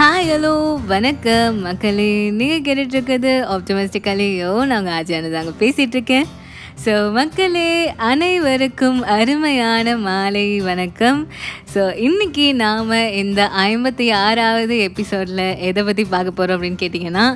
Hi hello வணக்கம். மக்களே நீங்கள் கேட்டுட்ருக்கிறது ஆப்டமிஸ்டிக்கலையோ நாங்கள் ஆஜானு தாங்க பேசிகிட்ருக்கேன் ஸோ மக்களே அனைவருக்கும் அருமையான மாலை வணக்கம். ஸோ இன்றைக்கி நாம் இந்த ஐம்பத்தி ஆறாவது எபிசோடில் எதை பற்றி பார்க்க போகிறோம் அப்படின்னு கேட்டிங்கன்னா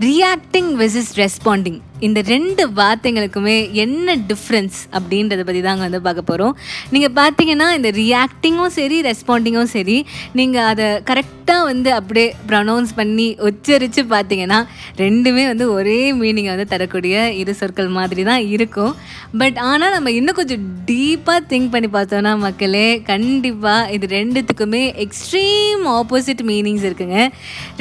ரியாக்டிங் வெர்சஸ் ரெஸ்பாண்டிங் இந்த ரெண்டு வார்த்தைங்களுக்குமே என்ன டிஃப்ரென்ஸ் அப்படின்றத பற்றி தாங்க வந்து பார்க்க போகிறோம் நீங்கள் பார்த்தீங்கன்னா இந்த ரியாக்டிங்கும் சரி ரெஸ்பாண்டிங்கும் சரி நீங்கள் அதை கரெக்டாக வந்து அப்படியே ப்ரொனவுன்ஸ் பண்ணி உச்சரித்து பார்த்தீங்கன்னா ரெண்டுமே வந்து ஒரே மீனிங்கை வந்து தரக்கூடிய இரு சொற்கள் மாதிரி தான் இருக்கும். பட் ஆனால் நம்ம இன்னும் கொஞ்சம் டீப்பாக திங்க் பண்ணி பார்த்தோன்னா மக்களே கண்டிப்பாக இது ரெண்டுத்துக்குமே எக்ஸ்ட்ரீம் ஆப்போசிட் மீனிங்ஸ் இருக்குங்க.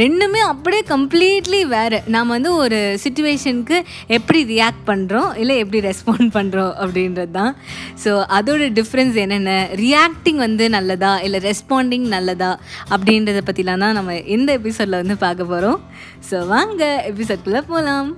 ரெண்டுமே அப்படியே கம்ப்ளீட்லி வேறு. நாம் வந்து ஒரு சுச்சுவேஷனுக்கு எப்படி ரியாக்ட் பண்ணுறோம் இல்லை எப்படி ரெஸ்பாண்ட் பண்ணுறோம் அப்படின்றது தான் ஸோ அதோட டிஃப்ரென்ஸ் என்னென்ன? ரியாக்டிங் வந்து நல்லதா? இல்லை ரெஸ்பாண்டிங் நல்லதா? அப்படின்றத பற்றிலாம் தான் நம்ம இந்த எபிசோடில் வந்து பார்க்க போகிறோம் ஸோ வாங்க எபிசோட்குள்ளே போகலாம்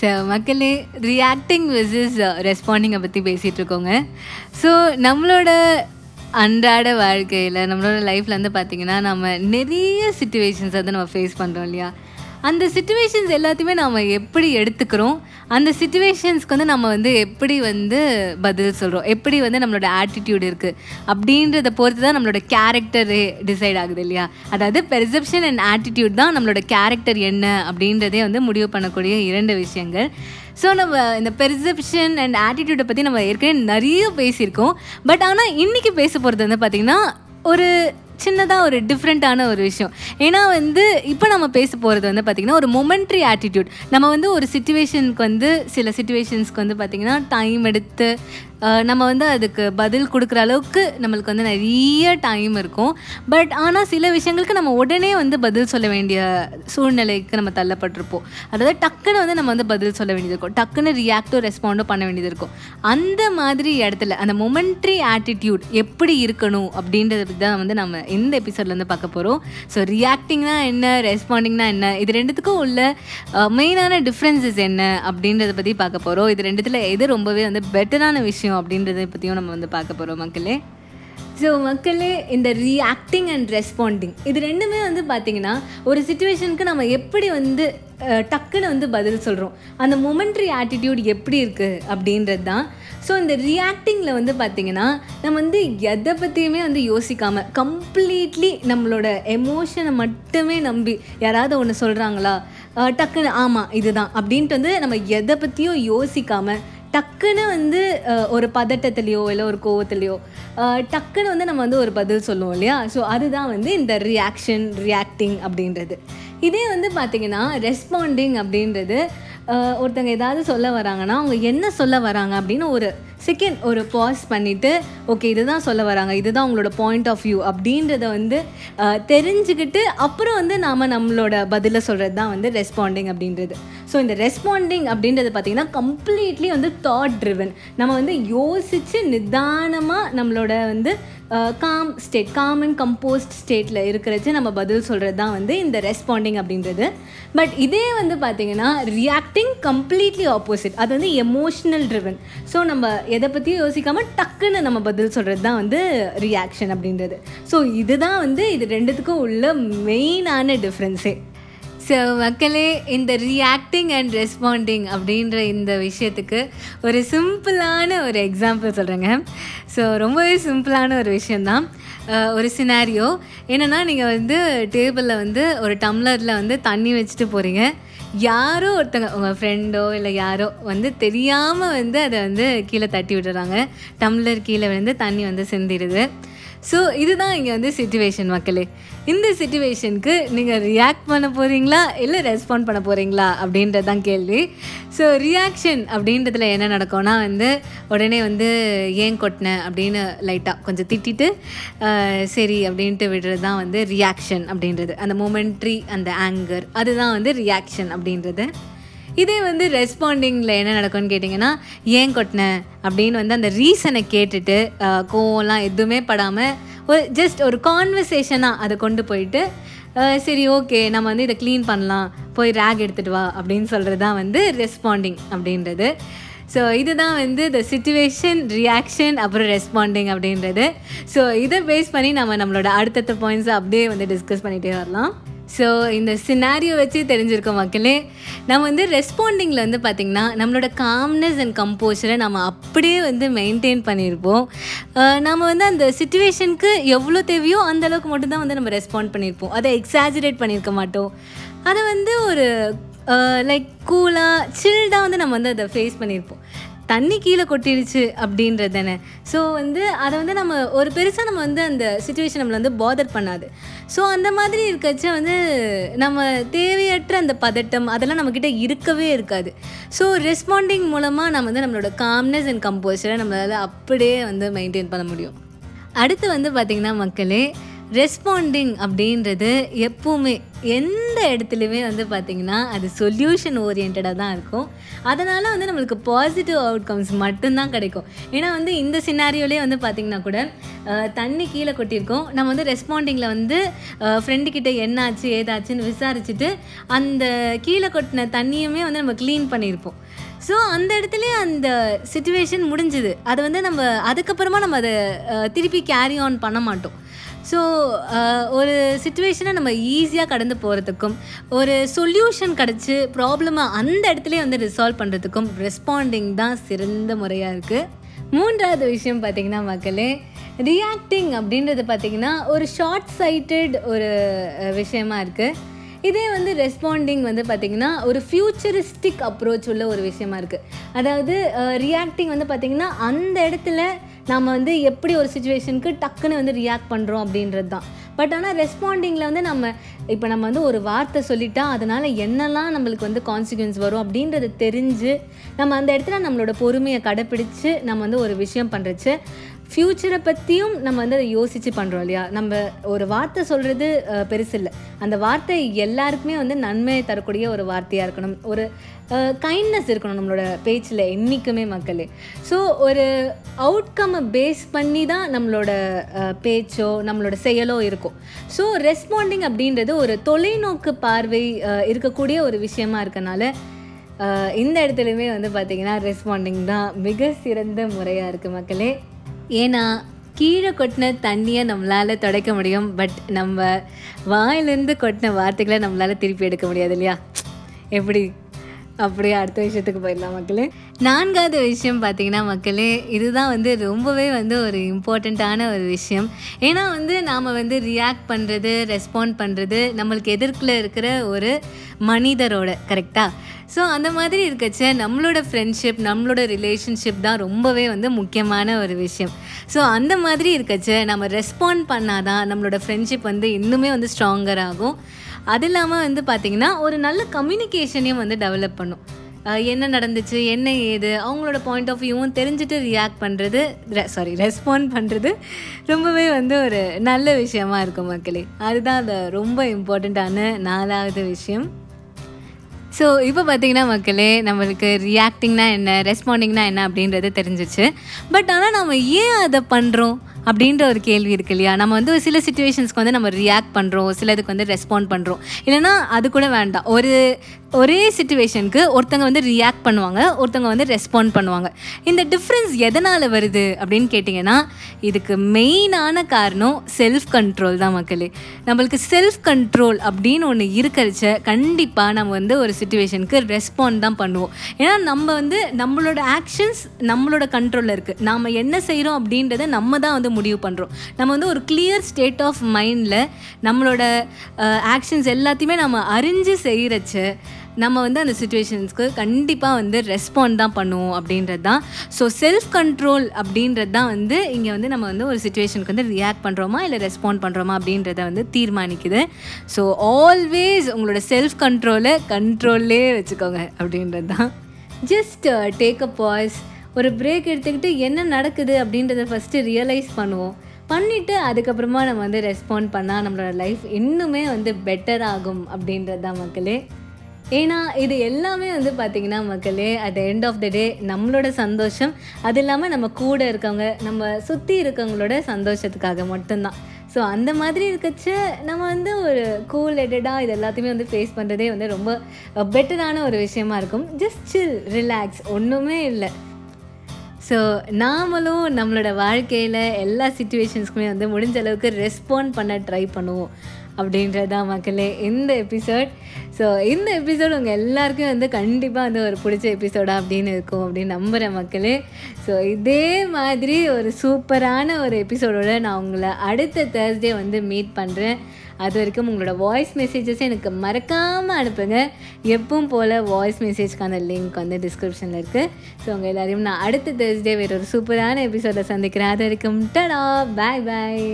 ஸோ மக்களே ரியாக்டிங் விசஸ் ரெஸ்பாண்டிங்கை பற்றி பேசிகிட்டு இருக்கோங்க. ஸோ நம்மளோட அன்றாட வாழ்க்கையில் நம்மளோட லைஃப்பில் வந்து பார்த்திங்கன்னா நம்ம நிறைய சுச்சுவேஷன்ஸ் வந்து நம்ம ஃபேஸ் பண்ணுறோம் இல்லையா? அந்த சுச்சுவேஷன்ஸ் எல்லாத்தையுமே நாம் எப்படி எடுத்துக்கிறோம்? அந்த சுச்சுவேஷன்ஸ்க்கு வந்து நம்ம வந்து எப்படி வந்து பதில் சொல்கிறோம் எப்படி வந்து நம்மளோட ஆட்டிடியூட் இருக்குது அப்படின்றத பொறுத்து தான் நம்மளோட கேரக்டரே டிசைட் ஆகுது இல்லையா? அதாவது பெர்செப்ஷன் அண்ட் ஆட்டிடியூட் தான் நம்மளோட கேரக்டர் என்ன அப்படின்றதே வந்து முடிவு பண்ணக்கூடிய இரண்டு விஷயங்கள். ஸோ நம்ம இந்த பெர்செப்ஷன் அண்ட் ஆட்டிடியூடை பற்றி நம்ம ஏற்கனவே நிறைய பேசியிருக்கோம். பட் ஆனால் இன்றைக்கி பேச போகிறது வந்து பார்த்திங்கன்னா ஒரு சின்னதாக ஒரு டிஃப்ரெண்ட்டான ஒரு விஷயம். ஏன்னா வந்து இப்போ நம்ம பேச போகிறது வந்து பார்த்திங்கன்னா ஒரு மொமெண்ட்ரி ஆட்டிடியூட் நம்ம வந்து ஒரு சுச்சுவேஷனுக்கு வந்து சில சுச்சுவேஷன்ஸ்க்கு வந்து பார்த்திங்கன்னா டைம் எடுத்து நம்ம வந்து அதுக்கு பதில் கொடுக்குற அளவுக்கு நம்மளுக்கு வந்து நிறைய டைம் இருக்கும். பட் ஆனால் சில விஷயங்களுக்கு நம்ம உடனே வந்து பதில் சொல்ல வேண்டிய சூழ்நிலைக்கு நம்ம தள்ளப்பட்டிருப்போம். அதாவது டக்குன்னு வந்து நம்ம வந்து பதில் சொல்ல வேண்டியது இருக்கும். டக்குன்னு ரியாக்டோ ரெஸ்பாண்டோ பண்ண வேண்டியது இருக்கும். அந்த மாதிரி இடத்துல அந்த மொமெண்ட்ரி ஆட்டிடியூட் எப்படி இருக்கணும் அப்படின்றத பற்றி தான் வந்து நம்ம இந்த எபிசோட்லேருந்து பார்க்க போகிறோம் ஸோ ரியாக்டிங்னா என்ன ரெஸ்பாண்டிங்னா என்ன இது ரெண்டுத்துக்கும் உள்ள மெயினான டிஃப்ரென்சஸ் என்ன அப்படின்றத பற்றி பார்க்க போகிறோம் இது ரெண்டுத்தில் எது ரொம்பவே வந்து பெட்டரான விஷயம் அப்படின்றத பற்றியும் நம்ம வந்து பார்க்க போகிறோம் மக்களே. ஸோ மக்களே இந்த ரியாக்டிங் அண்ட் ரெஸ்பாண்டிங் இது ரெண்டுமே வந்து பார்த்திங்கன்னா ஒரு சுச்சுவேஷனுக்கு நம்ம எப்படி வந்து டக்குன்னு வந்து பதில் சொல்கிறோம் அந்த மொமெண்ட்ரி ஆட்டிடியூட் எப்படி இருக்குது அப்படின்றது தான். ஸோ இந்த ரியாக்டிங்கில் வந்து பார்த்திங்கன்னா நம்ம வந்து எதை பற்றியுமே வந்து யோசிக்காமல் கம்ப்ளீட்லி நம்மளோட எமோஷனை மட்டுமே நம்பி யாராவது ஒன்று சொல்கிறாங்களா டக்குன்னு ஆமாம் இதுதான் அப்படின்ட்டு வந்து நம்ம எதை பற்றியும் யோசிக்காமல் டக்குன்னு வந்து ஒரு பதட்டத்துலேயோ இல்லை ஒரு கோவத்துலேயோ டக்குன்னு வந்து நம்ம வந்து ஒரு பதில் சொல்லுவோம் இல்லையா? ஸோ அதுதான் வந்து இந்த ரியாக்ஷன் ரியாக்டிங் அப்படின்றது. இதே வந்து பார்த்திங்கன்னா ரெஸ்பாண்டிங் அப்படின்றது ஒருத்தங்க ஏதாவது சொல்ல வராங்கன்னா அவங்க என்ன சொல்ல வராங்க அப்படின்னு ஒரு செகண்ட் ஒரு பாஸ் பண்ணிவிட்டு ஓகே இதுதான் சொல்ல வராங்க இதுதான் அவங்களோட பாயிண்ட் ஆஃப் வியூ அப்படின்றத வந்து தெரிஞ்சுக்கிட்டு அப்புறம் வந்து நாம் நம்மளோட பதிலை சொல்கிறது தான் வந்து ரெஸ்பாண்டிங் அப்படின்றது. ஸோ இந்த ரெஸ்பாண்டிங் அப்படின்றது பார்த்திங்கன்னா கம்ப்ளீட்லி வந்து தாட் ட்ரிவன் நம்ம வந்து யோசித்து நிதானமாக நம்மளோட வந்து calm state calm and composed ஸ்டேட்டில் இருக்கிறச்சு நம்ம பதில் சொல்கிறது தான் வந்து இந்த ரெஸ்பாண்டிங் அப்படின்றது. பட் இதே வந்து பார்த்திங்கன்னா ரியாக்டிங் கம்ப்ளீட்லி ஆப்போசிட் அது வந்து எமோஷ்னல் ட்ரிவன் ஸோ நம்ம எதை பற்றியும் யோசிக்காமல் டக்குன்னு நம்ம பதில் சொல்கிறது தான் வந்து ரியாக்ஷன் அப்படின்றது. ஸோ இதுதான் வந்து இது ரெண்டுத்துக்கும் உள்ள மெயினான டிஃப்ரென்ஸே ஸோ மக்களே இந்த ரியாக்டிங் அண்ட் ரெஸ்பாண்டிங் அப்படின்ற இந்த விஷயத்துக்கு ஒரு சிம்பிளான ஒரு எக்ஸாம்பிள் சொல்கிறேங்க ஸோ ரொம்பவே சிம்பிளான ஒரு விஷயந்தான் ஒரு சினாரியோ என்னென்னா நீங்கள் வந்து டேபிளில் வந்து ஒரு டம்ளரில் வந்து தண்ணி வச்சுட்டு போகிறீங்க யாரோ ஒருத்தங்க உங்கள் ஃப்ரெண்டோ இல்லை யாரோ வந்து தெரியாமல் வந்து அதை வந்து கீழே தட்டி விட்டுறாங்க. டம்ளர் கீழே வந்து தண்ணி வந்து சிந்திடுது. ஸோ இதுதான் இங்கே வந்து சுச்சுவேஷன் மக்களே. இந்த சுச்சுவேஷனுக்கு நீங்கள் ரியாக்ட் பண்ண போகிறீங்களா இல்லை ரெஸ்பாண்ட் பண்ண போகிறீங்களா அப்படின்றது தான் கேள்வி. ஸோ ரியாக்ஷன் அப்படின்றதுல என்ன நடக்கும்னா வந்து உடனே வந்து ஏன் கொட்டினேன் அப்படின்னு லைட்டாக கொஞ்சம் திட்டிட்டு சரி அப்படின்ட்டு விடுறது தான் வந்து ரியாக்ஷன் அப்படின்றது. அந்த மூமெண்ட்ரி அந்த ஆங்கர் அதுதான் வந்து ரியாக்ஷன் அப்படின்றது. இதே வந்து ரெஸ்பாண்டிங்கில் என்ன நடக்கும்னு கேட்டிங்கன்னா ஏன் கொட்டினேன் அப்படின்னு வந்து அந்த ரீசனை கேட்டுட்டு கோவம்லாம் எதுவுமே படாமல் ஒரு ஜஸ்ட் ஒரு கான்வர்சேஷனாக அதை கொண்டு போயிட்டு சரி ஓகே நம்ம வந்து இதை க்ளீன் பண்ணலாம் போய் ரேக் எடுத்துகிட்டு வா அப்படின்னு சொல்கிறது தான் வந்து ரெஸ்பாண்டிங் அப்படின்றது. ஸோ இதுதான் வந்து த சுச்சுவேஷன் ரியாக்ஷன் அப்புறம் ரெஸ்பாண்டிங் அப்படின்றது. ஸோ இதை பேஸ் பண்ணி நம்ம நம்மளோட அடுத்தடுத்த பாயிண்ட்ஸை அப்படியே வந்து டிஸ்கஸ் பண்ணிகிட்டே வரலாம். ஸோ இந்த சினாரியோ வச்சு தெரிஞ்சிருக்கோம் மக்களே. நம்ம வந்து ரெஸ்பாண்டிங்கில் வந்து பார்த்திங்கன்னா நம்மளோட காம்னஸ் அண்ட் கம்போஸரை நம்ம அப்படியே வந்து மெயின்டைன் பண்ணியிருப்போம் நம்ம வந்து அந்த சுச்சுவேஷனுக்கு எவ்வளோ தேவையோ அந்த அளவுக்கு மட்டும்தான் வந்து நம்ம ரெஸ்பாண்ட் பண்ணியிருப்போம் அதை எக்ஸாஜரேட் பண்ணியிருக்க மாட்டோம். அதை வந்து ஒரு லைக் கூலாக சில்டாக வந்து நம்ம வந்து அதை ஃபேஸ் பண்ணியிருப்போம் தண்ணி கீழே கொட்டிடுச்சு அப்படின்றது தானே. ஸோ வந்து அதை வந்து நம்ம ஒரு பெருசாக நம்ம வந்து அந்த சுச்சுவேஷன் நம்மளை வந்து பாதர் பண்ணாது. ஸோ அந்த மாதிரி இருக்கச்ச வந்து நம்ம தேவையற்ற அந்த பதட்டம் அதெல்லாம் நம்மக்கிட்ட இருக்கவே இருக்காது. ஸோ ரெஸ்பாண்டிங் மூலமாக நம்ம வந்து நம்மளோட காம்னஸ் அண்ட் கம்போஸரை நம்மளால் அப்படியே வந்து மெயின்டைன் பண்ண முடியும். அடுத்து வந்து பார்த்திங்கன்னா மக்களே ரெஸ்பாண்டிங் அப்படின்றது எப்பவுமே எந்த இடத்துலையுமே வந்து பார்த்திங்கன்னா அது சொல்யூஷன் ஓரியன்டாக தான் இருக்கும். அதனால் வந்து நம்மளுக்கு பாசிட்டிவ் அவுட்கம்ஸ் மட்டும்தான் கிடைக்கும். ஏன்னா வந்து இந்த சினாரியோலேயே வந்து பார்த்திங்கன்னா கூட தண்ணி கீழே கொட்டியிருக்கோம். நம்ம வந்து ரெஸ்பாண்டிங்கில் வந்து ஃப்ரெண்டுக்கிட்ட என்னாச்சு ஏதாச்சுன்னு விசாரிச்சுட்டு அந்த கீழே கொட்டின தண்ணியுமே வந்து நம்ம க்ளீன் பண்ணியிருப்போம். ஸோ அந்த இடத்துலயே அந்த சுச்சுவேஷன் முடிஞ்சுது. அதை வந்து நம்ம அதுக்கப்புறமா நம்ம அதை திருப்பி கேரி ஆன் பண்ண மாட்டோம். ஸோ uh, ஒரு சுச்சுவேஷனை நம்ம ஈஸியாக கடந்து போகிறதுக்கும் ஒரு சொல்யூஷன் கிடச்சி ப்ராப்ளமை அந்த இடத்துலேயே வந்து ரிசால்வ் பண்ணுறதுக்கும் ரெஸ்பாண்டிங் தான் சிறந்த முறையாக இருக்குது மூன்றாவது விஷயம் பார்த்திங்கன்னா மக்களே ரியாக்டிங் அப்படின்றது பார்த்திங்கன்னா ஒரு ஷார்ட் சைட்டட் ஒரு விஷயமா இருக்குது இதே வந்து ரெஸ்பாண்டிங் வந்து பார்த்திங்கன்னா ஒரு ஃப்யூச்சரிஸ்டிக் அப்ரோச் உள்ள ஒரு விஷயமா இருக்குது அதாவது ரியாக்டிங் வந்து பார்த்திங்கன்னா அந்த இடத்துல நம்ம வந்து எப்படி ஒரு சுச்சுவேஷனுக்கு டக்குன்னு வந்து ரியாக்ட் பண்ணுறோம் அப்படின்றது தான் பட் ஆனால் ரெஸ்பாண்டிங்கில் வந்து நம்ம இப்போ நம்ம வந்து ஒரு வார்த்தை சொல்லிட்டா அதனால் என்னெல்லாம் நம்மளுக்கு வந்து கான்சிக்வன்ஸ் வரும் அப்படின்றத தெரிஞ்சு நம்ம அந்த இடத்துல நம்மளோட பொறுமையை கடைப்பிடிச்சு நம்ம வந்து ஒரு விஷயம் பண்ணுறச்சு ஃப்யூச்சரை பற்றியும் நம்ம வந்து அதை யோசித்து பண்ணுறோம் இல்லையா? நம்ம ஒரு வார்த்தை சொல்கிறது பெருசு இல்லை. அந்த வார்த்தை எல்லாருக்குமே வந்து நன்மையை தரக்கூடிய ஒரு வார்த்தையாக இருக்கணும். ஒரு கைண்ட்னஸ் இருக்கணும் நம்மளோட பேச்சில் என்றைக்குமே மக்களே. ஸோ ஒரு அவுட்கம்மை பேஸ் பண்ணி தான் நம்மளோட பேச்சோ நம்மளோட செயலோ இருக்கும். ஸோ ரெஸ்பாண்டிங் அப்படின்றது ஒரு தொலைநோக்கு பார்வை இருக்கக்கூடிய ஒரு விஷயமா இருக்கனால இந்த இடத்துலையுமே வந்து பார்த்திங்கன்னா ரெஸ்பாண்டிங் தான் மிக சிறந்த முறையாக இருக்குது மக்களே. ஏன்னா கீழே கொட்டின தண்ணியை நம்மளால் துடைக்க முடியும் பட் நம்ம வாயிலேருந்து கொட்டின வார்த்தைகளை நம்மளால் திருப்பி எடுக்க முடியாது இல்லையா? எப்படி? அப்படியே அடுத்த விஷயத்துக்கு போயிடலாம் மக்களே. நான்காவது விஷயம் பார்த்தீங்கன்னா மக்களே இதுதான் வந்து ரொம்பவே வந்து ஒரு இம்பார்ட்டண்ட்டான ஒரு விஷயம். ஏன்னா வந்து நாம் வந்து ரியாக்ட் பண்ணுறது ரெஸ்பாண்ட் பண்ணுறது நம்மளுக்கு எதிர்க்கில் இருக்கிற ஒரு மனிதரோட கரெக்டாக ஸோ அந்த மாதிரி இருக்கச்ச நம்மளோட ஃப்ரெண்ட்ஷிப் நம்மளோட ரிலேஷன்ஷிப் தான் ரொம்பவே வந்து முக்கியமான ஒரு விஷயம். ஸோ அந்த மாதிரி இருக்கச்ச நம்ம ரெஸ்பாண்ட் பண்ணாதான் நம்மளோட ஃப்ரெண்ட்ஷிப் வந்து இன்னுமே வந்து ஸ்ட்ராங்கர் ஆகும். அது இல்லாமல் வந்து பார்த்திங்கன்னா ஒரு நல்ல கம்யூனிகேஷனையும் வந்து டெவலப் பண்ணும். என்ன நடந்துச்சு என்ன ஏது அவங்களோட பாயிண்ட் ஆஃப் வியூவும் தெரிஞ்சுட்டு ரியாக்ட் பண்ணுறது சாரி ரெஸ்பாண்ட் பண்ணுறது ரொம்பவே வந்து ஒரு நல்ல விஷயமா இருக்கும் மக்களே. அதுதான் அந்த ரொம்ப இம்பார்ட்டண்ட்டான நாலாவது விஷயம். ஸோ இப்போ பார்த்தீங்கன்னா மக்களே நம்மளுக்கு ரியாக்டிங்னா என்ன ரெஸ்பாண்டிங்னா என்ன அப்படின்றது தெரிஞ்சிச்சு. பட் ஆனால் நம்ம ஏன் அதை பண்ணுறோம் அப்படின்ற ஒரு கேள்வி இருக்கு இல்லையா? நம்ம வந்து சில சுச்சுவேஷன்ஸ்க்கு வந்து நம்ம ரியாக்ட் பண்ணுறோம் சிலதுக்கு வந்து ரெஸ்பாண்ட் பண்ணுறோம் இல்லைன்னா அது கூட வேண்டாம். ஒரு ஒரே சுச்சுவேஷனுக்கு ஒருத்தங்க வந்து ரியாக்ட் பண்ணுவாங்க ஒருத்தங்க வந்து ரெஸ்பாண்ட் பண்ணுவாங்க. இந்த டிஃப்ரென்ஸ் எதனால் வருது அப்படின்னு கேட்டிங்கன்னா இதுக்கு மெயினான காரணம் செல்ஃப் கண்ட்ரோல் தான் மக்களே. நம்மளுக்கு செல்ஃப் கண்ட்ரோல் அப்படின்னு ஒன்று இருக்கிறச்ச கண்டிப்பாக நம்ம வந்து ஒரு சுச்சுவேஷனுக்கு ரெஸ்பாண்ட் தான் பண்ணுவோம். ஏன்னா நம்ம வந்து நம்மளோட ஆக்ஷன்ஸ் நம்மளோட கண்ட்ரோலில் இருக்குது நாம் என்ன செய்கிறோம் அப்படின்றத நம்ம தான் வந்து முடிவு பண்ணுறோம் நம்ம வந்து ஒரு கிளியர் ஸ்டேட் ஆஃப் மைண்டில் நம்மளோட ஆக்ஷன்ஸ் எல்லாத்தையுமே நம்ம அறிஞ்சு செய்கிறச்ச நம்ம வந்து அந்த சுச்சுவேஷன்ஸ்க்கு கண்டிப்பாக வந்து ரெஸ்பாண்ட் தான் பண்ணுவோம் அப்படின்றது தான். ஸோ செல்ஃப் கண்ட்ரோல் அப்படின்றது தான் வந்து இங்கே வந்து நம்ம வந்து ஒரு சுச்சுவேஷனுக்கு வந்து ரியாக்ட் பண்ணுறோமா இல்லை ரெஸ்பாண்ட் பண்ணுறோமா அப்படின்றத வந்து தீர்மானிக்குது. ஸோ ஆல்வேஸ் உங்களோட செல்ஃப் கண்ட்ரோலை கண்ட்ரோல்லே வச்சுக்கோங்க அப்படின்றது தான். ஜஸ்ட் டேக் அ பாய்ஸ் ஒரு பிரேக் எடுத்துக்கிட்டு என்ன நடக்குது அப்படின்றத ஃபஸ்ட்டு ரியலைஸ் பண்ணுவோம். பண்ணிவிட்டு அதுக்கப்புறமா நம்ம வந்து ரெஸ்பாண்ட் பண்ணால் நம்மளோட லைஃப் இன்னுமே வந்து பெட்டர் ஆகும் அப்படின்றது தான் மக்களே. ஏன்னா இது எல்லாமே வந்து பார்த்திங்கன்னா மக்களே at end of the day நம்மளோட சந்தோஷம். அது இல்லாமல் நம்ம கூட இருக்கவங்க நம்ம சுற்றி இருக்கவங்களோட சந்தோஷத்துக்காக மட்டும்தான். ஸோ அந்த மாதிரி இருக்கச்ச நம்ம வந்து ஒரு கூல் ஹெட்டடாக இது எல்லாத்தையுமே வந்து ஃபேஸ் பண்ணுறதே வந்து ரொம்ப பெட்டரான ஒரு விஷயமா இருக்கும். ஜஸ்ட் சில் ரிலாக்ஸ் ஒன்றுமே இல்லை. ஸோ நாமளும் நம்மளோட வாழ்க்கையில் எல்லா சுச்சுவேஷன்ஸ்க்குமே வந்து முடிஞ்ச அளவுக்கு ரெஸ்பாண்ட் பண்ண ட்ரை பண்ணுவோம் அப்படின்றது தான் மக்களே இந்த எபிசோட் ஸோ இந்த எபிசோட் உங்கள் எல்லாருக்கும் வந்து கண்டிப்பாக வந்து ஒரு பிடிச்ச எபிசோடாக அப்படின்னு இருக்கும் அப்படின்னு நம்புகிறேன் மக்களே. ஸோ இதே மாதிரி ஒரு சூப்பரான ஒரு எபிசோடோடு நான் உங்களை அடுத்த தேர்ஸ்டே வந்து மீட் பண்ணுறேன் அது வரைக்கும் உங்களோட வாய்ஸ் மெசேஜஸ் எனக்கு மறக்காமல் அனுப்புங்க. எப்பவும் போல் வாய்ஸ் மெசேஜ்க்கான லிங்க் வந்து டிஸ்கிரிப்ஷனில் இருக்குது ஸோ உங்கள் எல்லோரையும் நான் அடுத்த தேர்ஸ்டே வேறு ஒரு சூப்பரான எபிசோடை சந்திக்கிறேன். அது வரைக்கும் டடா பாய் பாய்